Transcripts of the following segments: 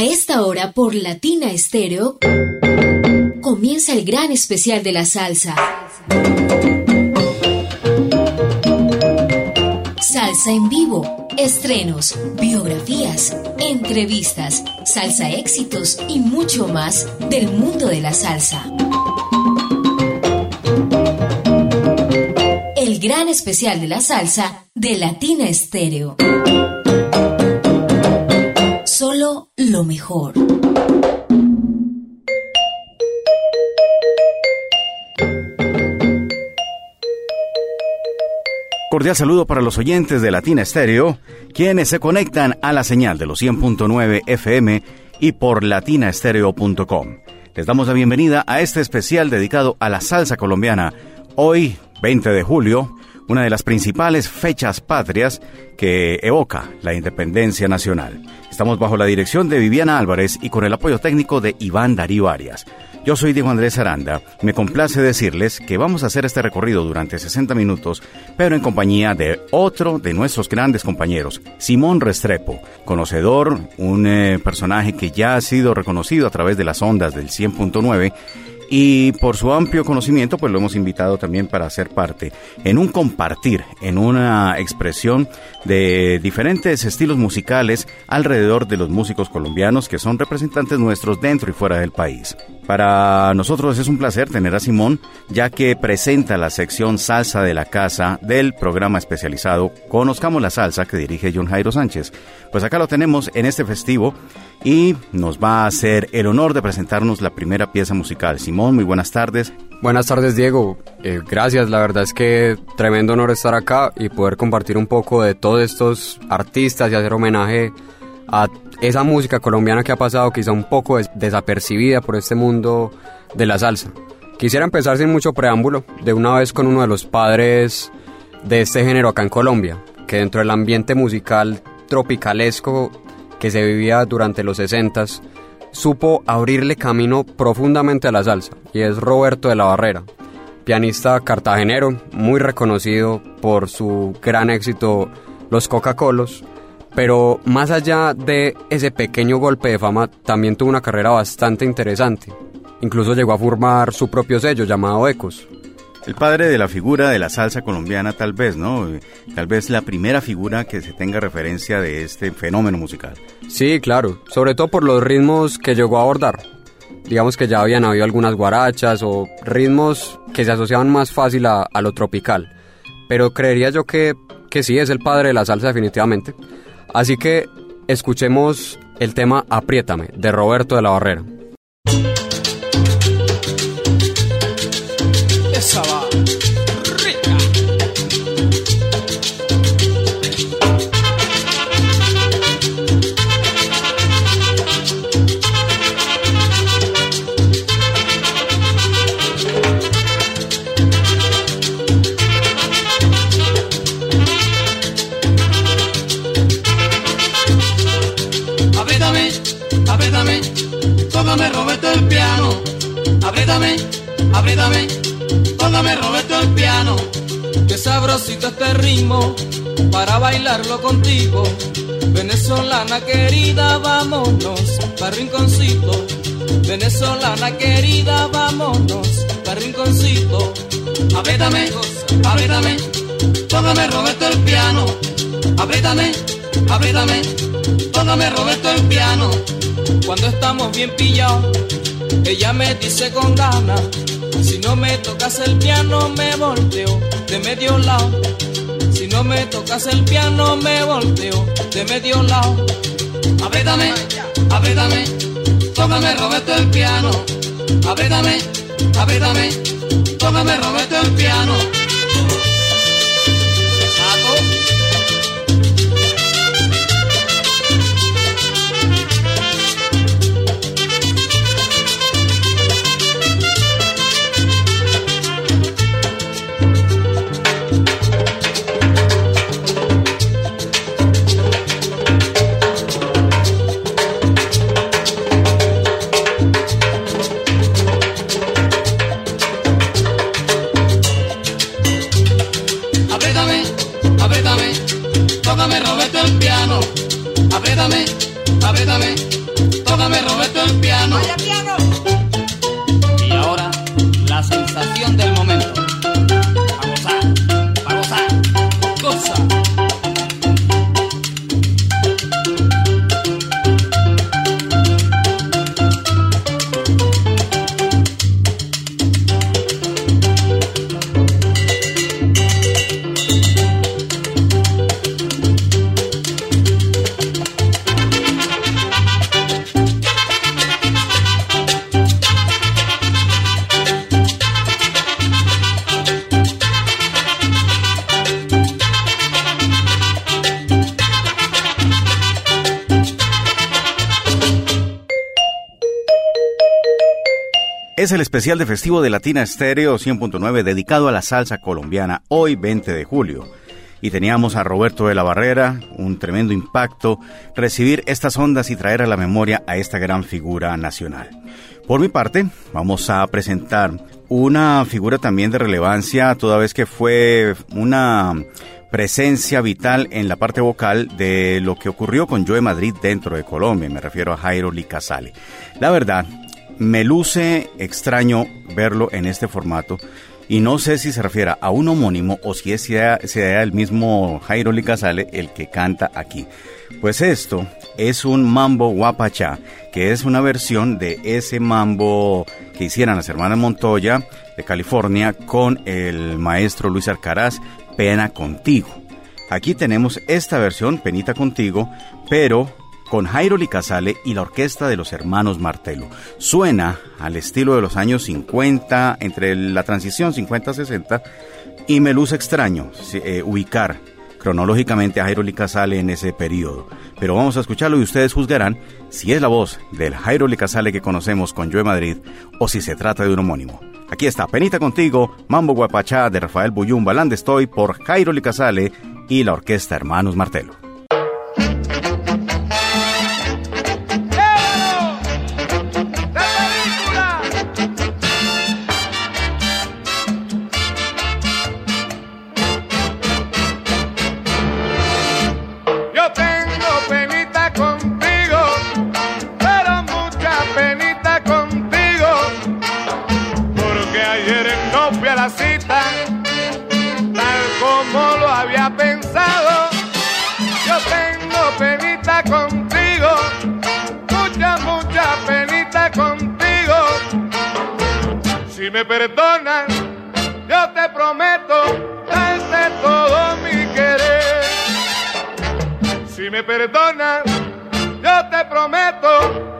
A esta hora por Latina Estéreo comienza el gran especial de la salsa. Salsa en vivo, estrenos, biografías, entrevistas, salsa éxitos y mucho más del mundo de la salsa. El gran especial de la salsa de Latina Estéreo. Mejor. Cordial saludo para los oyentes de Latina Estéreo, quienes se conectan a la señal de los 100.9 FM y por latinaestereo.com. Les damos la bienvenida a este especial dedicado a la salsa colombiana. Hoy, 20 de julio, una de las principales fechas patrias que evoca la independencia nacional. Estamos bajo la dirección de Viviana Álvarez y con el apoyo técnico de Iván Darío Arias. Yo soy Diego Andrés Aranda. Me complace decirles que vamos a hacer este recorrido durante 60 minutos, pero en compañía de otro de nuestros grandes compañeros, Simón Restrepo, conocedor, un eh, personaje que ya ha sido reconocido a través de las ondas del 100.9 y por su amplio conocimiento pues lo hemos invitado también para ser parte en un compartir, en una expresión de diferentes estilos musicales alrededor de los músicos colombianos que son representantes nuestros dentro y fuera del país. Para nosotros es un placer tener a Simón ya que presenta la sección Salsa de la Casa del programa especializado Conozcamos la Salsa que dirige John Jairo Sánchez. Pues acá lo tenemos en este festivo y nos va a hacer el honor de presentarnos la primera pieza musical. Simón, muy buenas tardes. Buenas tardes, Diego. Eh, gracias, la verdad es que tremendo honor estar acá y poder compartir un poco de todos estos artistas y hacer homenaje a esa música colombiana que ha pasado quizá un poco desapercibida por este mundo de la salsa. Quisiera empezar sin mucho preámbulo, de una vez con uno de los padres de este género acá en Colombia, que dentro del ambiente musical tropicalesco que se vivía durante los 60 supo abrirle camino profundamente a la salsa, y es Roberto de la Barrera, pianista cartagenero, muy reconocido por su gran éxito Los Coca-Colos, pero más allá de ese pequeño golpe de fama, también tuvo una carrera bastante interesante. Incluso llegó a formar su propio sello llamado Ecos, el padre de la figura de la salsa colombiana tal vez, ¿no? Tal vez la primera figura que se tenga referencia de este fenómeno musical. Sí, claro, sobre todo por los ritmos que llegó a abordar. Digamos que ya habían habido algunas guarachas o ritmos que se asociaban más fácil a, lo tropical. Pero creería yo que, que sí es el padre de la salsa definitivamente. Así que escuchemos el tema Apriétame de Roberto de la Barrera. Venezolana querida, vámonos para rinconcito. Venezolana querida, vámonos para rinconcito. Apriétame, apriétame, póngame Roberto el piano. Apriétame, apriétame, póngame Roberto el piano cuando estamos bien pillados. Ella me dice con ganas, si no me tocas el piano me volteo de medio lado. No me tocas el piano me volteo de medio lado. Apriétame, apriétame, tócame Roberto el piano. Apriétame, apriétame, tócame Roberto el piano. Apriétame, Roberto el piano. Apriétame, apriétame, tócame Roberto el piano. Vaya piano. Y ahora, la sensación del momento. Es el especial de festivo de Latina Estéreo 100.9 dedicado a la salsa colombiana hoy 20 de julio. Y teníamos a Roberto de la Barrera, un tremendo impacto, recibir estas ondas y traer a la memoria a esta gran figura nacional. Por mi parte, vamos a presentar una figura también de relevancia, toda vez que fue una presencia vital en la parte vocal de lo que ocurrió con Joe Madrid dentro de Colombia. Me refiero a Jairo Licasale. La verdad, me luce extraño verlo en este formato y no sé si se refiere a un homónimo o si es el mismo Jairo Licasale el que canta aquí. Pues esto es un mambo guapachá, que es una versión de ese mambo que hicieran las hermanas Montoya de California con el maestro Luis Arcaraz, Pena Contigo. Aquí tenemos esta versión, Penita Contigo, pero con Jairo Licasale y la orquesta de los hermanos Martelo. Suena al estilo de los años 50, entre la transición 50-60, y me luce extraño eh, ubicar cronológicamente a Jairo Licasale en ese periodo. Pero vamos a escucharlo y ustedes juzgarán si es la voz del Jairo Licasale que conocemos con Joe Madrid o si se trata de un homónimo. Aquí está, Penita Contigo, Mambo Guapachá de Rafael Buyum, Balán Estoy por Jairo Licasale y la orquesta Hermanos Martelo. Si me perdonas, yo te prometo darte todo mi querer. Si me perdonas, yo te prometo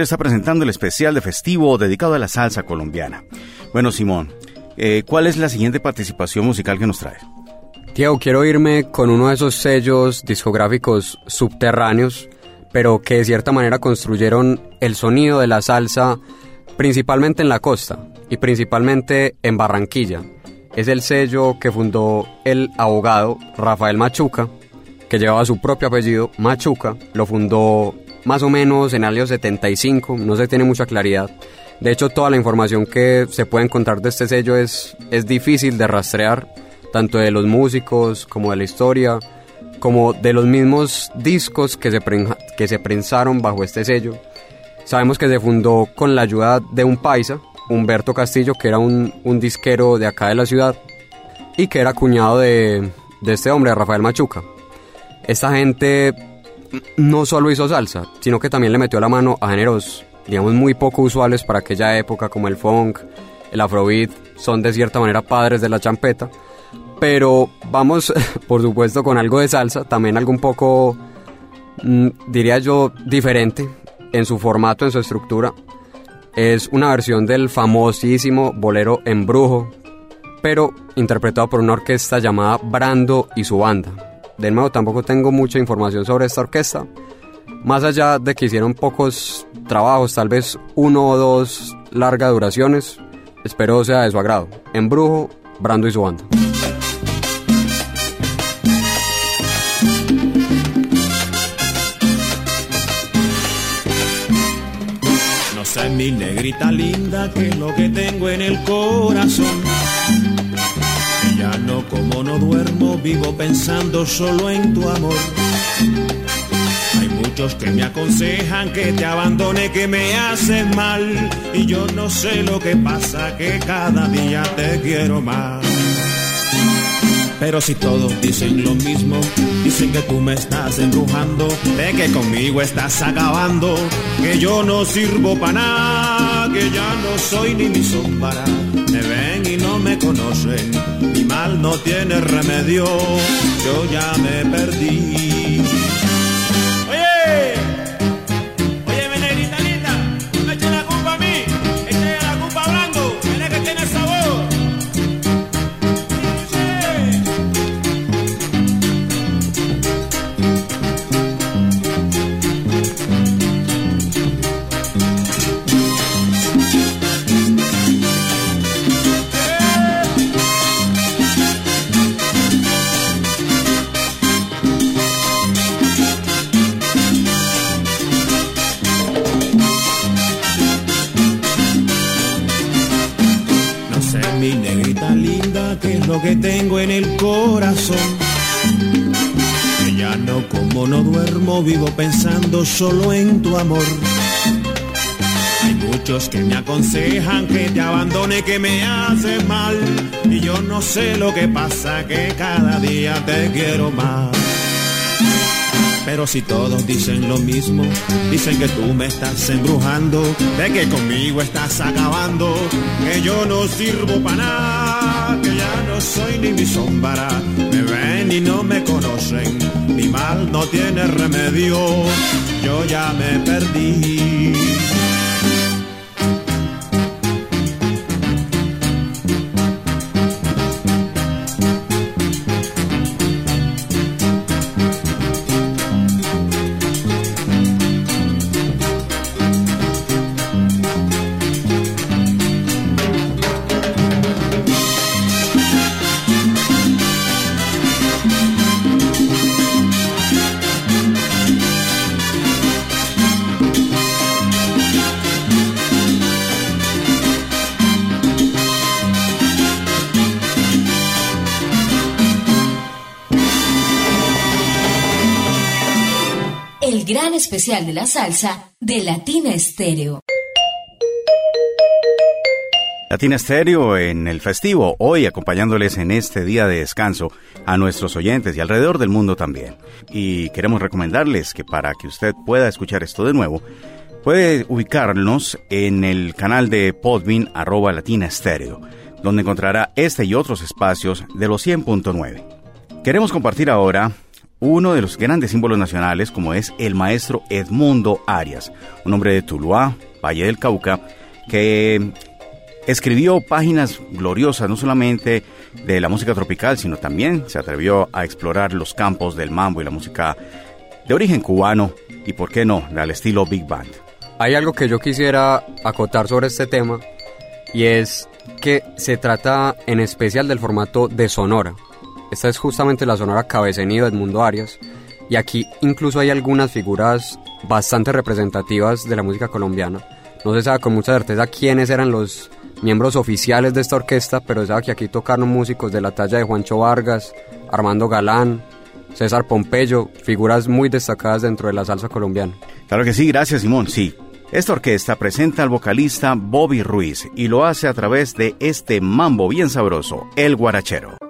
Está presentando el especial de festivo dedicado a la salsa colombiana. Bueno, Simón, eh, ¿cuál es la siguiente participación musical que nos trae? Diego, quiero irme con uno de esos sellos discográficos subterráneos, pero que de cierta manera construyeron el sonido de la salsa principalmente en la costa y principalmente en Barranquilla. es el sello que fundó el abogado Rafael Machuca, que llevaba su propio apellido, Machuca, lo fundó más o menos en año 75, no se tiene mucha claridad. De hecho, toda la información que se puede encontrar de este sello es, es difícil de rastrear, tanto de los músicos como de la historia, como de los mismos discos que se, que se prensaron bajo este sello. Sabemos que se fundó con la ayuda de un paisa, Humberto Castillo, que era un, un disquero de acá de la ciudad y que era cuñado de, de este hombre, Rafael Machuca. Esta gente no solo hizo salsa, sino que también le metió la mano a géneros, digamos, muy poco usuales para aquella época, como el funk, el afrobeat, son de cierta manera padres de la champeta. Pero vamos, por supuesto, con algo de salsa, también algo un poco, mm, diría yo, diferente en su formato, en su estructura. Es una versión del famosísimo bolero Embrujo, pero interpretado por una orquesta llamada Brando y su banda de nuevo, tampoco tengo mucha información sobre esta orquesta. Más allá de que hicieron pocos trabajos, tal vez uno o dos largas duraciones, espero sea de su agrado. Embrujo, Brando y su banda. No sé mi negrita linda, que es lo que tengo en el corazón no duermo, vivo pensando solo en tu amor. Hay muchos que me aconsejan que te abandone, que me haces mal. Y yo no sé lo que pasa, que cada día te quiero más. Pero si todos dicen lo mismo, dicen que tú me estás embrujando, de que conmigo estás acabando, que yo no sirvo para nada, que ya no soy ni mi sombra. Conocen, mi mal no tiene remedio, yo ya me perdí. Que tengo en el corazón. Que ya no como no duermo, vivo pensando solo en tu amor. Hay muchos que me aconsejan que te abandone, que me hace mal. Y yo no sé lo que pasa, que cada día te quiero más. Pero si todos dicen lo mismo, dicen que tú me estás embrujando, de que conmigo estás acabando, que yo no sirvo para nada, que ya no soy ni mi sombra, me ven y no me conocen, mi mal no tiene remedio, yo ya me perdí. Especial de la salsa de Latina Estéreo. Latina Estéreo en el festivo, hoy acompañándoles en este día de descanso a nuestros oyentes y alrededor del mundo también. Y queremos recomendarles que para que usted pueda escuchar esto de nuevo, puede ubicarnos en el canal de Podbean arroba Latina Estéreo, donde encontrará este y otros espacios de los 100.9. Queremos compartir ahora uno de los grandes símbolos nacionales como es el maestro Edmundo Arias, un hombre de Tuluá, Valle del Cauca, que escribió páginas gloriosas no solamente de la música tropical, sino también se atrevió a explorar los campos del mambo y la música de origen cubano y, por qué no, al estilo Big Band. Hay algo que yo quisiera acotar sobre este tema y es que se trata en especial del formato de Sonora. Esta es justamente la Sonora Cabecenido de Edmundo Arias. Y aquí incluso hay algunas figuras bastante representativas de la música colombiana. No se sabe con mucha certeza quiénes eran los miembros oficiales de esta orquesta, pero se sabe que aquí tocaron músicos de la talla de Juancho Vargas, Armando Galán, César Pompeyo, figuras muy destacadas dentro de la salsa colombiana. Claro que sí, gracias Simón, sí. Esta orquesta presenta al vocalista Bobby Ruiz y lo hace a través de este mambo bien sabroso, El Guarachero.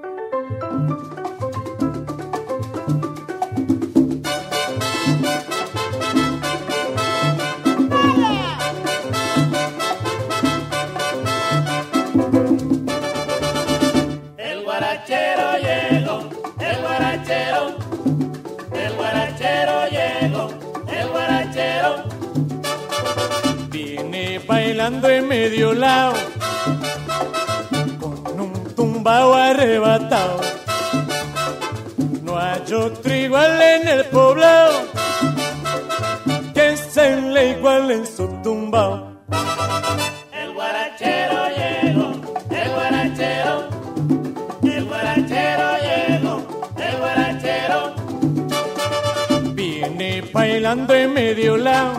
Bailando en medio lado, con un tumbao arrebatado. No hay otro igual en el poblado, que se le igual en su tumbao. El guarachero llegó, el guarachero. El guarachero llegó, el guarachero viene bailando en medio lado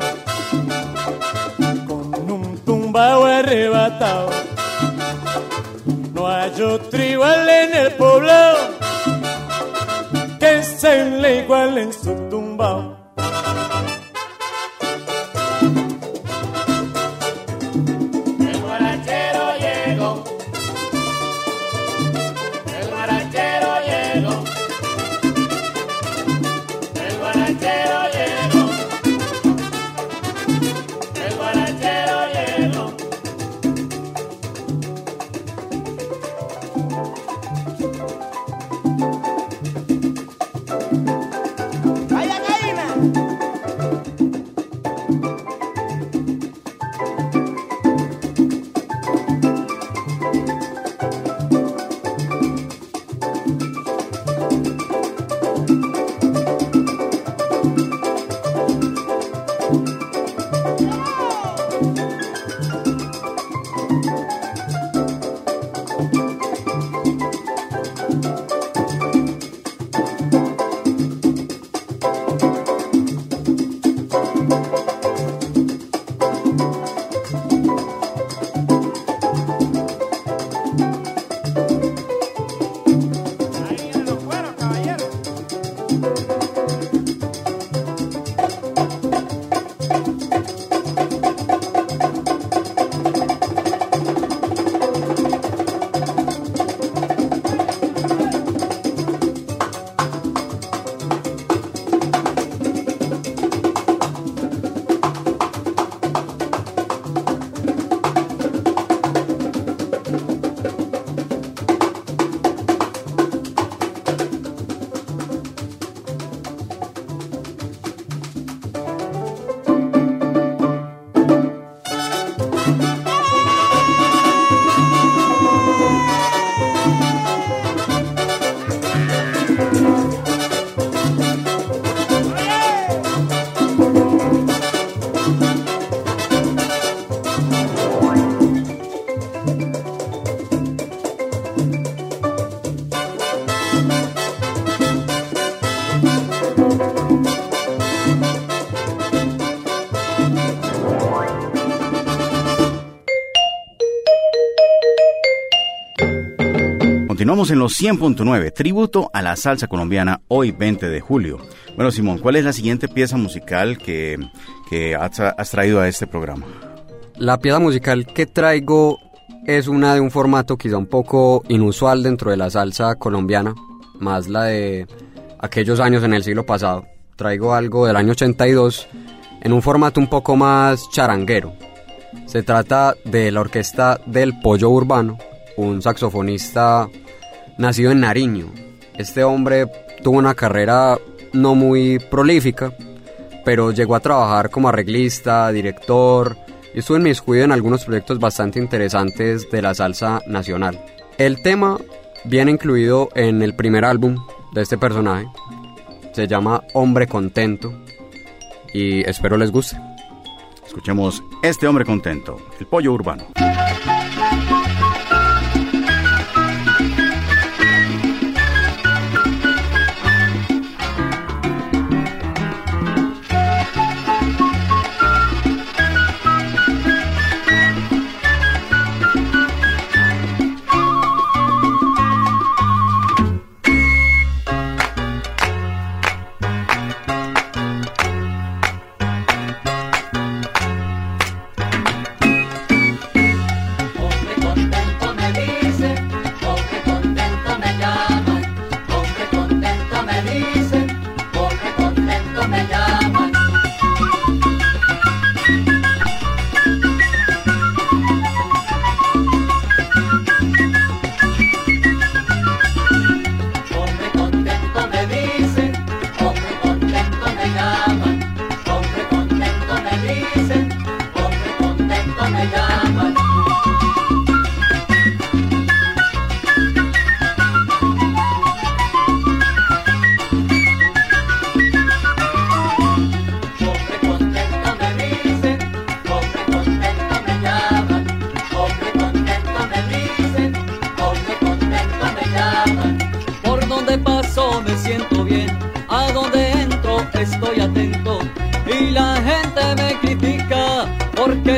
con un tumbao arrebatado. No hay otro igual en el poblado se le igual en su Continuamos en los 100.9, tributo a la salsa colombiana, hoy 20 de julio. Bueno, Simón, ¿cuál es la siguiente pieza musical que, que has, tra- has traído a este programa? La pieza musical que traigo es una de un formato quizá un poco inusual dentro de la salsa colombiana, más la de aquellos años en el siglo pasado. Traigo algo del año 82 en un formato un poco más charanguero. Se trata de la orquesta del Pollo Urbano, un saxofonista nacido en Nariño. Este hombre tuvo una carrera no muy prolífica, pero llegó a trabajar como arreglista, director y estuvo inmiscuido en algunos proyectos bastante interesantes de la salsa nacional. El tema viene incluido en el primer álbum de este personaje. Se llama Hombre Contento y espero les guste. Escuchemos Este hombre contento, el pollo urbano.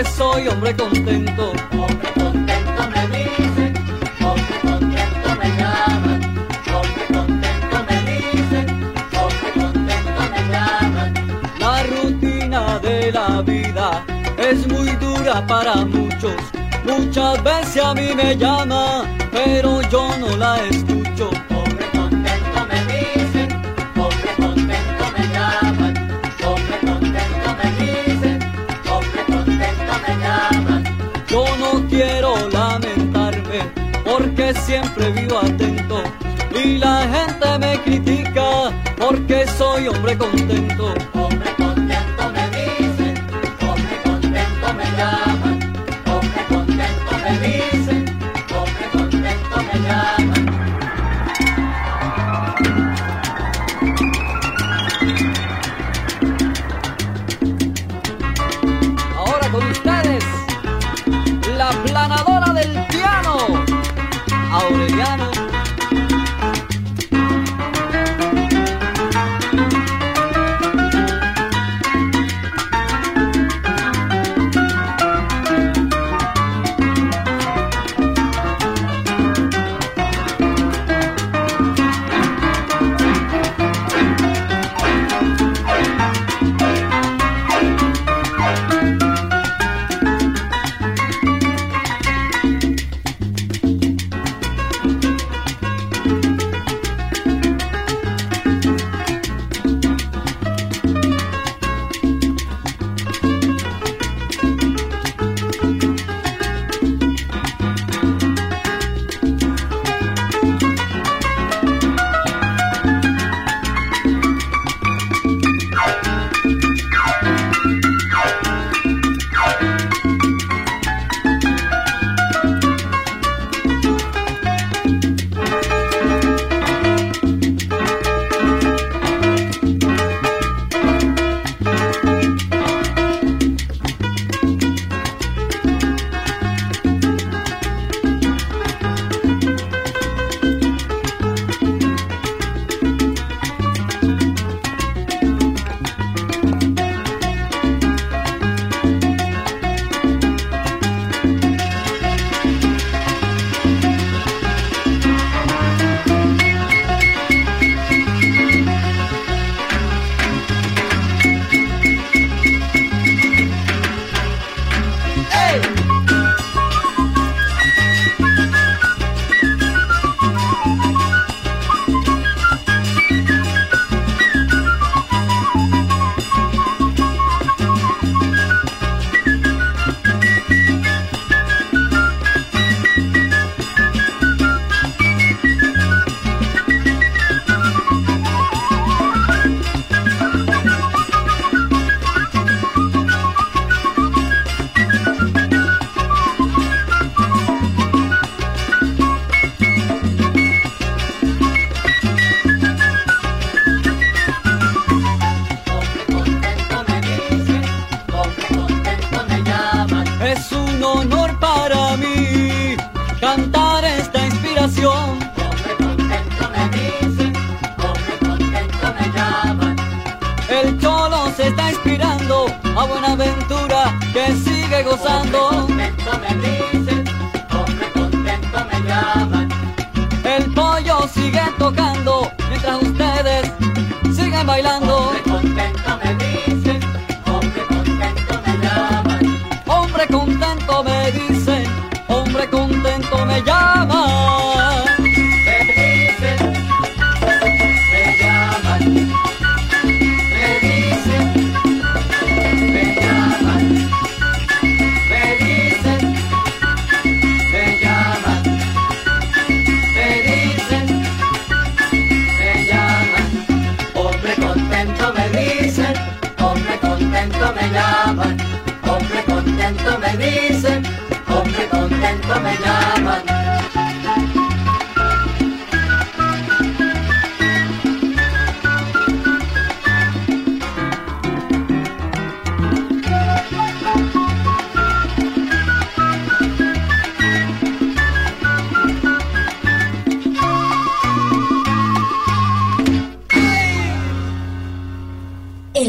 soy hombre contento. Hombre contento me dicen, hombre contento me llaman, hombre contento me dicen, hombre contento me llaman. La rutina de la vida es muy dura para muchos. Muchas veces a mí me llama, pero yo no la escucho. siempre vivo atento y la gente me critica porque soy hombre contento.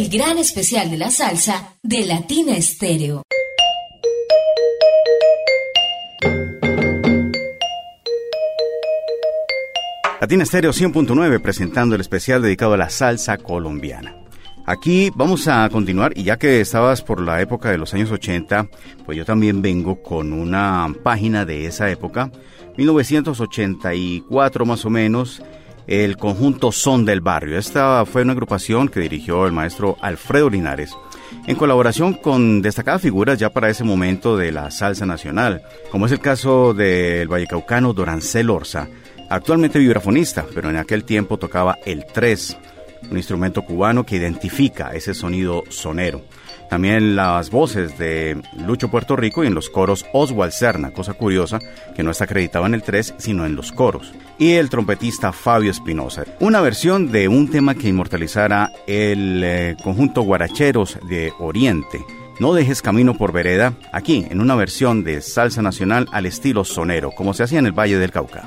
gran especial de la salsa de Latina Estéreo. Latina Estéreo 100.9 presentando el especial dedicado a la salsa colombiana. Aquí vamos a continuar y ya que estabas por la época de los años 80, pues yo también vengo con una página de esa época, 1984 más o menos, el conjunto Son del Barrio. Esta fue una agrupación que dirigió el maestro Alfredo Linares en colaboración con destacadas figuras ya para ese momento de la salsa nacional, como es el caso del vallecaucano Dorancel Orza, actualmente vibrafonista, pero en aquel tiempo tocaba el 3, un instrumento cubano que identifica ese sonido sonero. También las voces de Lucho Puerto Rico y en los coros Oswald Serna, cosa curiosa que no está acreditado en el 3, sino en los coros. Y el trompetista Fabio Espinosa. Una versión de un tema que inmortalizara el eh, conjunto Guaracheros de Oriente. No dejes camino por vereda, aquí en una versión de salsa nacional al estilo sonero, como se hacía en el Valle del Cauca.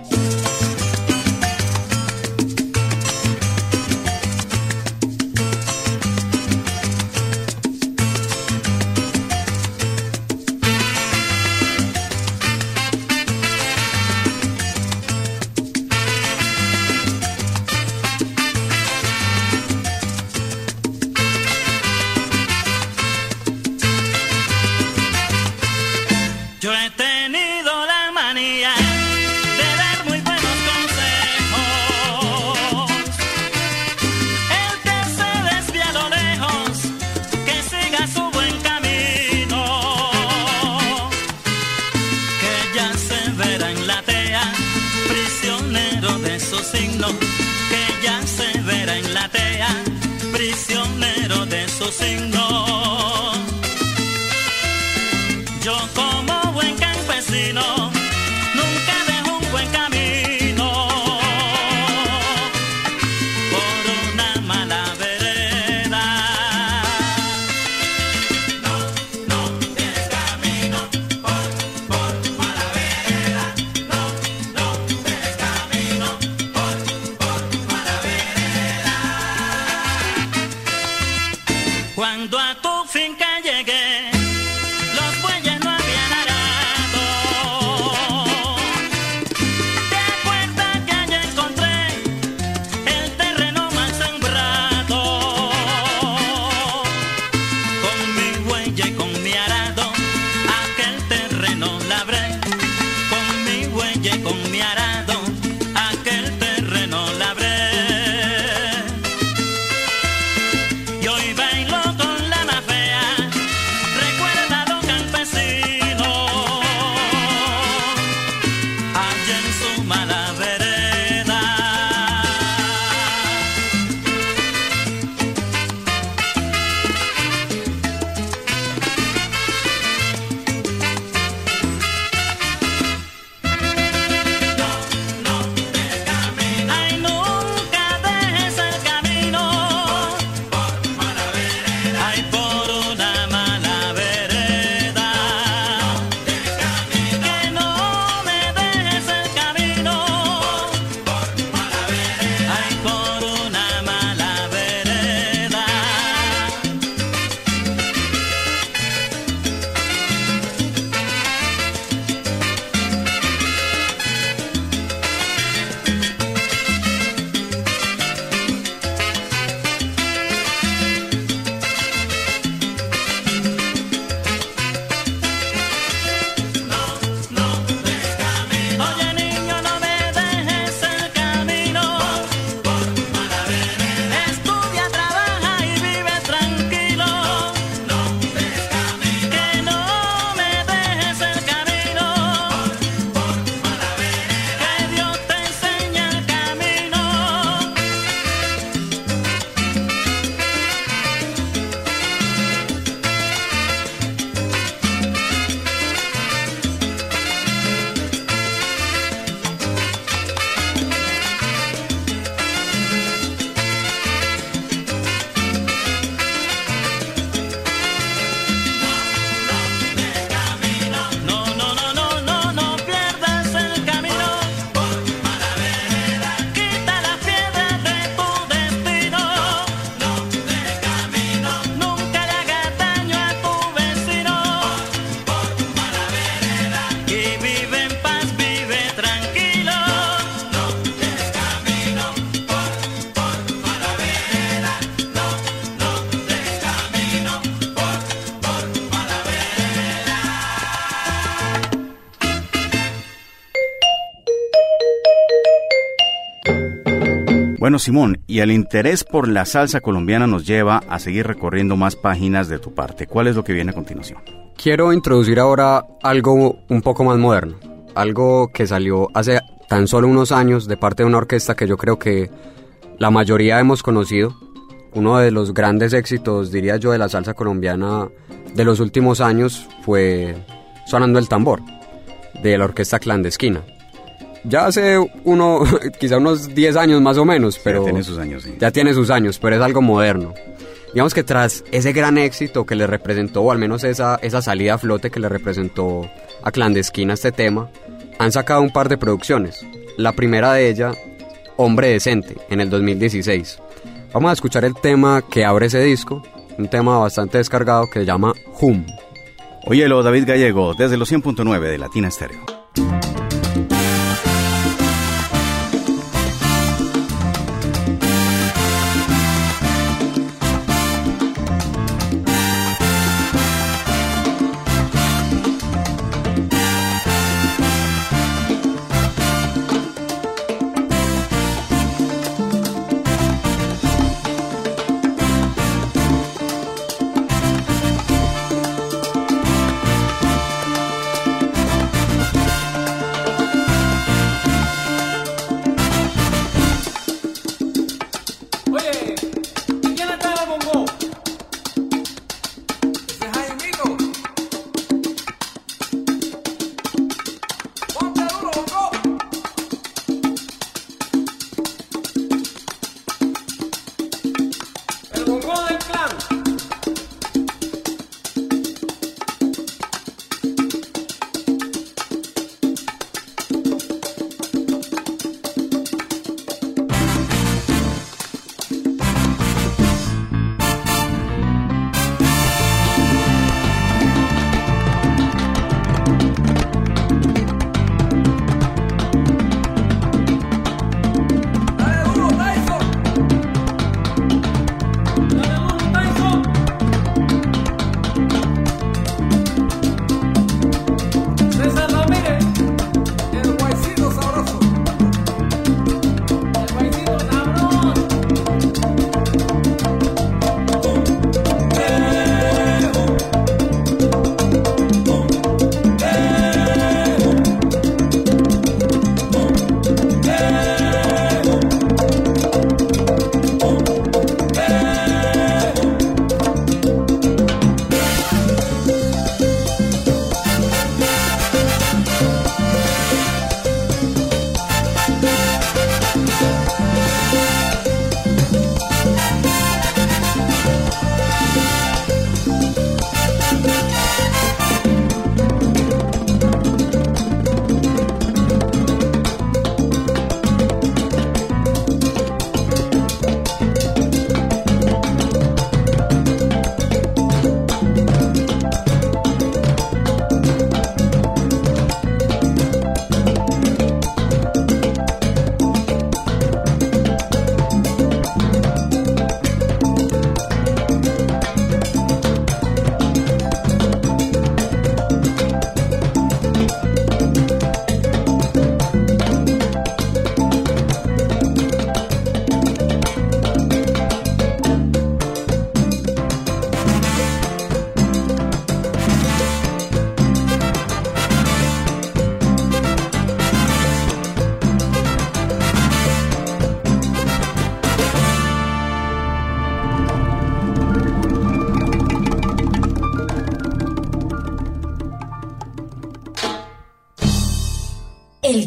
Simón, y el interés por la salsa colombiana nos lleva a seguir recorriendo más páginas de tu parte. ¿Cuál es lo que viene a continuación? Quiero introducir ahora algo un poco más moderno, algo que salió hace tan solo unos años de parte de una orquesta que yo creo que la mayoría hemos conocido, uno de los grandes éxitos, diría yo, de la salsa colombiana de los últimos años fue Sonando el Tambor, de la orquesta clandestina. Ya hace uno, quizá unos 10 años más o menos, pero... ya tiene sus años, sí. Ya tiene sus años, pero es algo moderno. Digamos que tras ese gran éxito que le representó, o al menos esa, esa salida a flote que le representó a Clandestina este tema, han sacado un par de producciones. La primera de ellas, Hombre Decente, en el 2016. Vamos a escuchar el tema que abre ese disco, un tema bastante descargado que se llama Hum. Óyelo, David Gallego, desde los 100.9 de Latina Estéreo.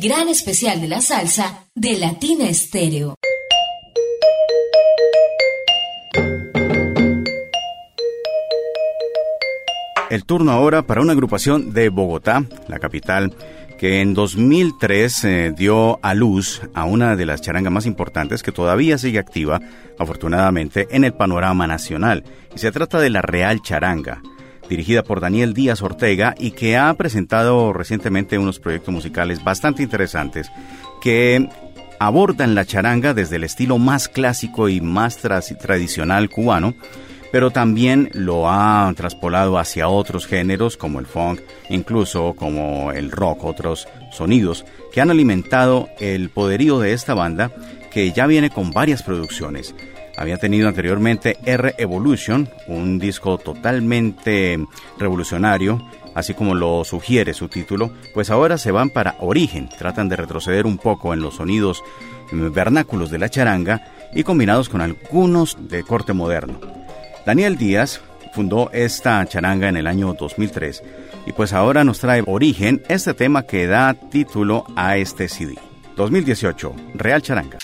Gran especial de la salsa de Latina Estéreo. El turno ahora para una agrupación de Bogotá, la capital, que en 2003 eh, dio a luz a una de las charangas más importantes que todavía sigue activa, afortunadamente, en el panorama nacional. Y se trata de la Real Charanga, dirigida por Daniel Díaz Ortega y que ha presentado recientemente unos proyectos musicales bastante interesantes que abordan la charanga desde el estilo más clásico y más tradicional cubano, pero también lo ha traspolado hacia otros géneros como el funk, incluso como el rock, otros sonidos que han alimentado el poderío de esta banda que ya viene con varias producciones. Había tenido anteriormente R Evolution, un disco totalmente revolucionario, así como lo sugiere su título, pues ahora se van para Origen, tratan de retroceder un poco en los sonidos vernáculos de la charanga y combinados con algunos de corte moderno. Daniel Díaz fundó esta charanga en el año 2003 y pues ahora nos trae Origen este tema que da título a este CD. 2018, Real Charanga.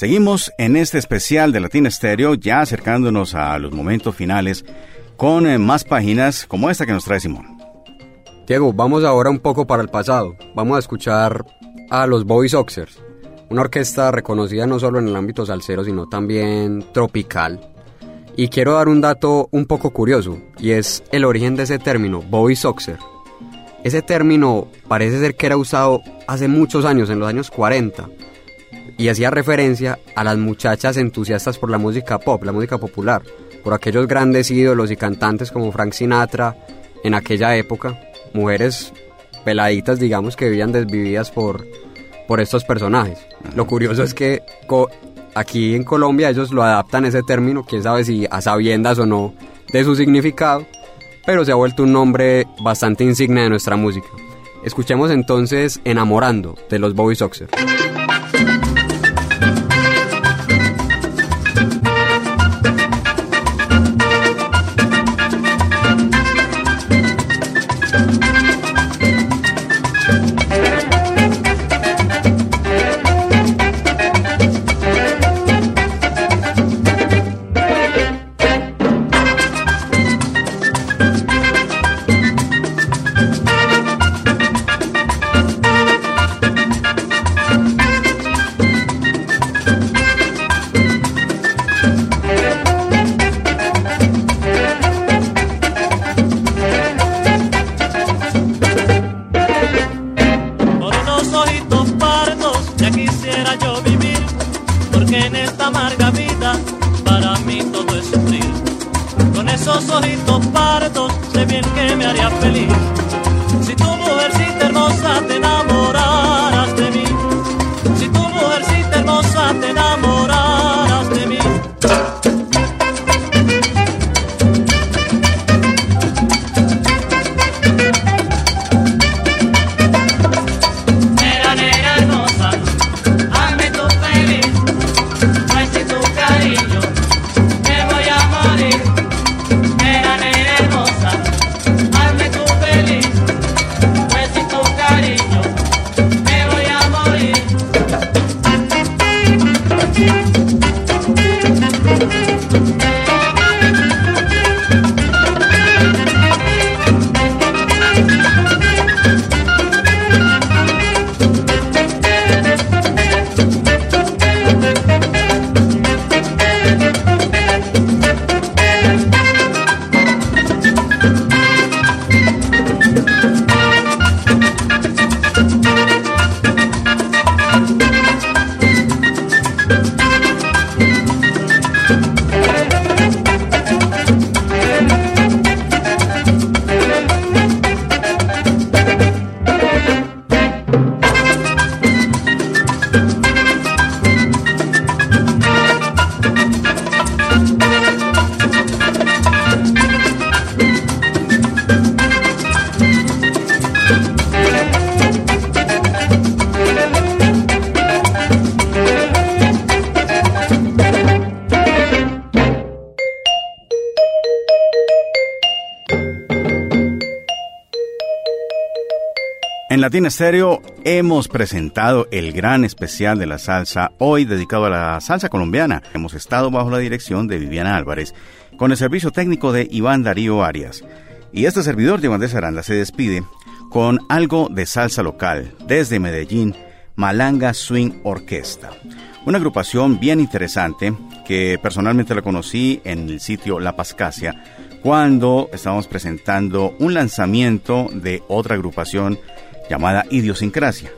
Seguimos en este especial de Latina Stereo, ya acercándonos a los momentos finales, con eh, más páginas como esta que nos trae Simón. Diego, vamos ahora un poco para el pasado. Vamos a escuchar a los Bobby Soxers, una orquesta reconocida no solo en el ámbito salsero, sino también tropical. Y quiero dar un dato un poco curioso, y es el origen de ese término, Bobby Soxer. Ese término parece ser que era usado hace muchos años, en los años 40, y hacía referencia a las muchachas entusiastas por la música pop, la música popular, por aquellos grandes ídolos y cantantes como Frank Sinatra en aquella época, mujeres peladitas, digamos, que vivían desvividas por, por estos personajes. Lo curioso es que aquí en Colombia ellos lo adaptan ese término, quién sabe si a sabiendas o no de su significado, pero se ha vuelto un nombre bastante insigne de nuestra música. Escuchemos entonces Enamorando de los Bobby Soxer. Amarga vida para mí todo es sufrir. Con esos ojitos pardos sé bien que me haría feliz. En Latina Stereo hemos presentado el gran especial de la salsa, hoy dedicado a la salsa colombiana. Hemos estado bajo la dirección de Viviana Álvarez, con el servicio técnico de Iván Darío Arias. Y este servidor, Diego Andrés Aranda, se despide con algo de salsa local, desde Medellín, Malanga Swing Orquesta. Una agrupación bien interesante que personalmente la conocí en el sitio La Pascasia cuando estábamos presentando un lanzamiento de otra agrupación llamada Idiosincrasia.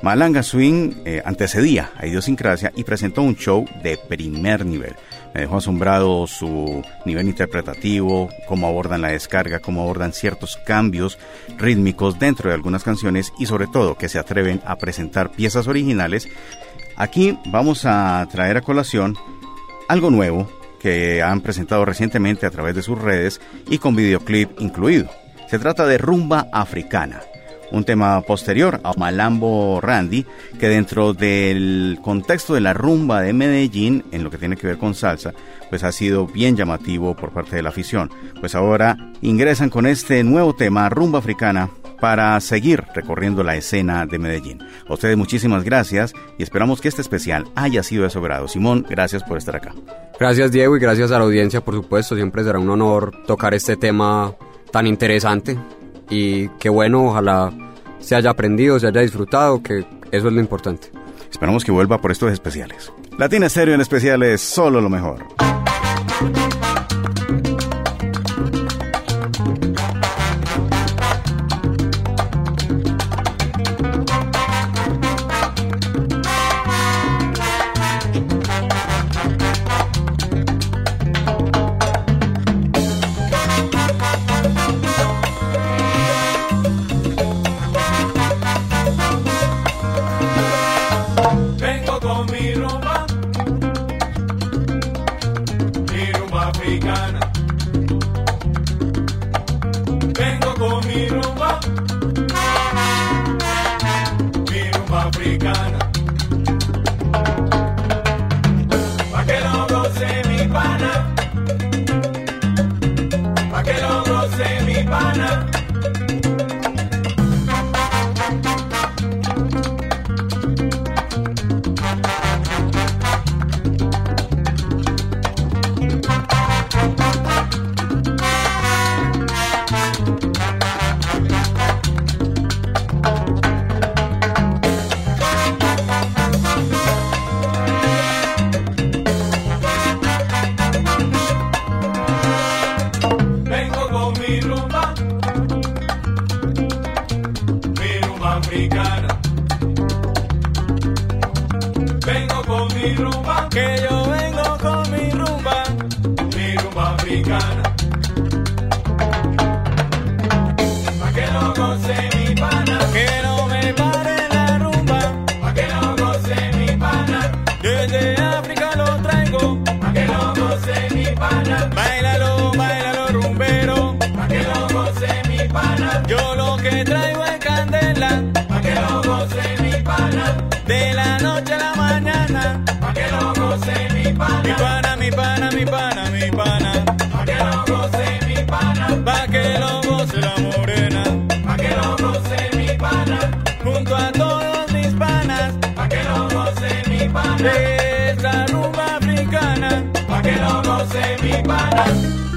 Malanga Swing eh, antecedía a Idiosincrasia y presentó un show de primer nivel. Me dejó asombrado su nivel interpretativo, cómo abordan la descarga, cómo abordan ciertos cambios rítmicos dentro de algunas canciones y sobre todo que se atreven a presentar piezas originales. Aquí vamos a traer a colación algo nuevo que han presentado recientemente a través de sus redes y con videoclip incluido. Se trata de Rumba Africana un tema posterior a Malambo Randy, que dentro del contexto de la rumba de Medellín, en lo que tiene que ver con salsa, pues ha sido bien llamativo por parte de la afición. Pues ahora ingresan con este nuevo tema, Rumba Africana, para seguir recorriendo la escena de Medellín. A ustedes muchísimas gracias y esperamos que este especial haya sido de su. Simón, gracias por estar acá. Gracias Diego y gracias a la audiencia, por supuesto. Siempre será un honor tocar este tema tan interesante y qué bueno, ojalá se haya aprendido, se haya disfrutado, que eso es lo importante. Esperamos que vuelva por estos especiales. Latina Estéreo en especiales, solo lo mejor. africana. Vengo con mi rumba que yo José, mi pana.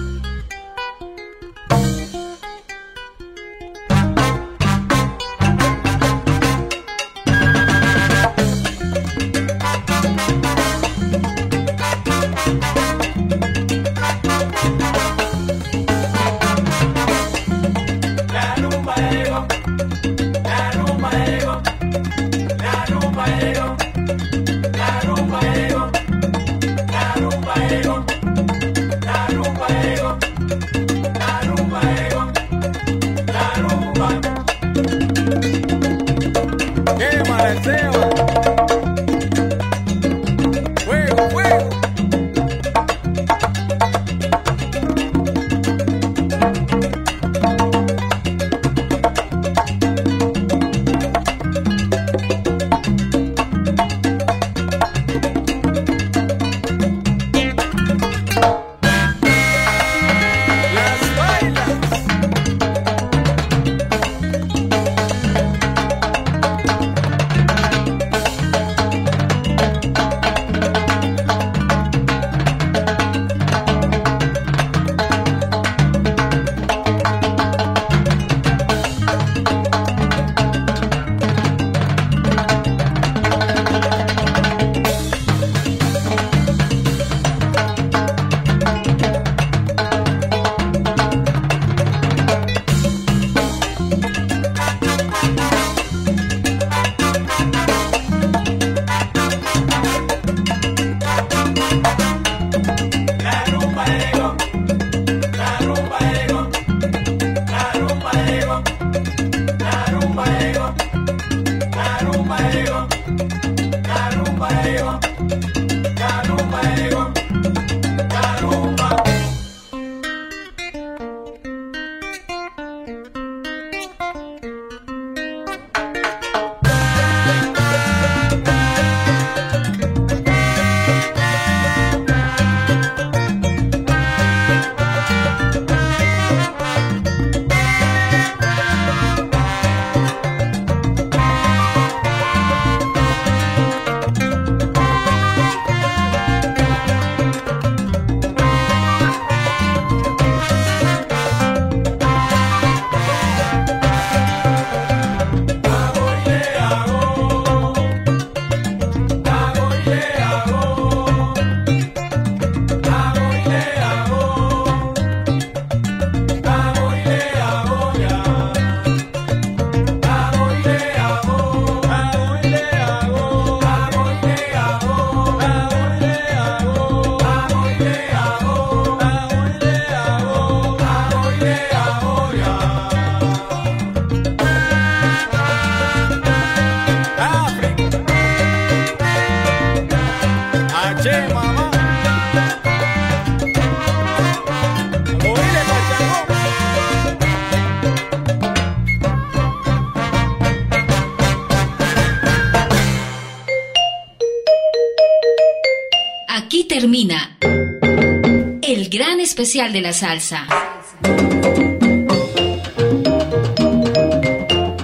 de la salsa.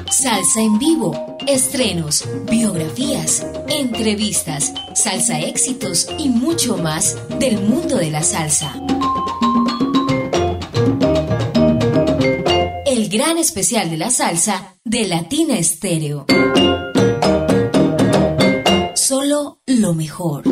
Salsa en vivo, estrenos, biografías, entrevistas, salsa éxitos y mucho más del mundo de la salsa. El gran especial de la salsa de Latina Estéreo. Solo lo mejor.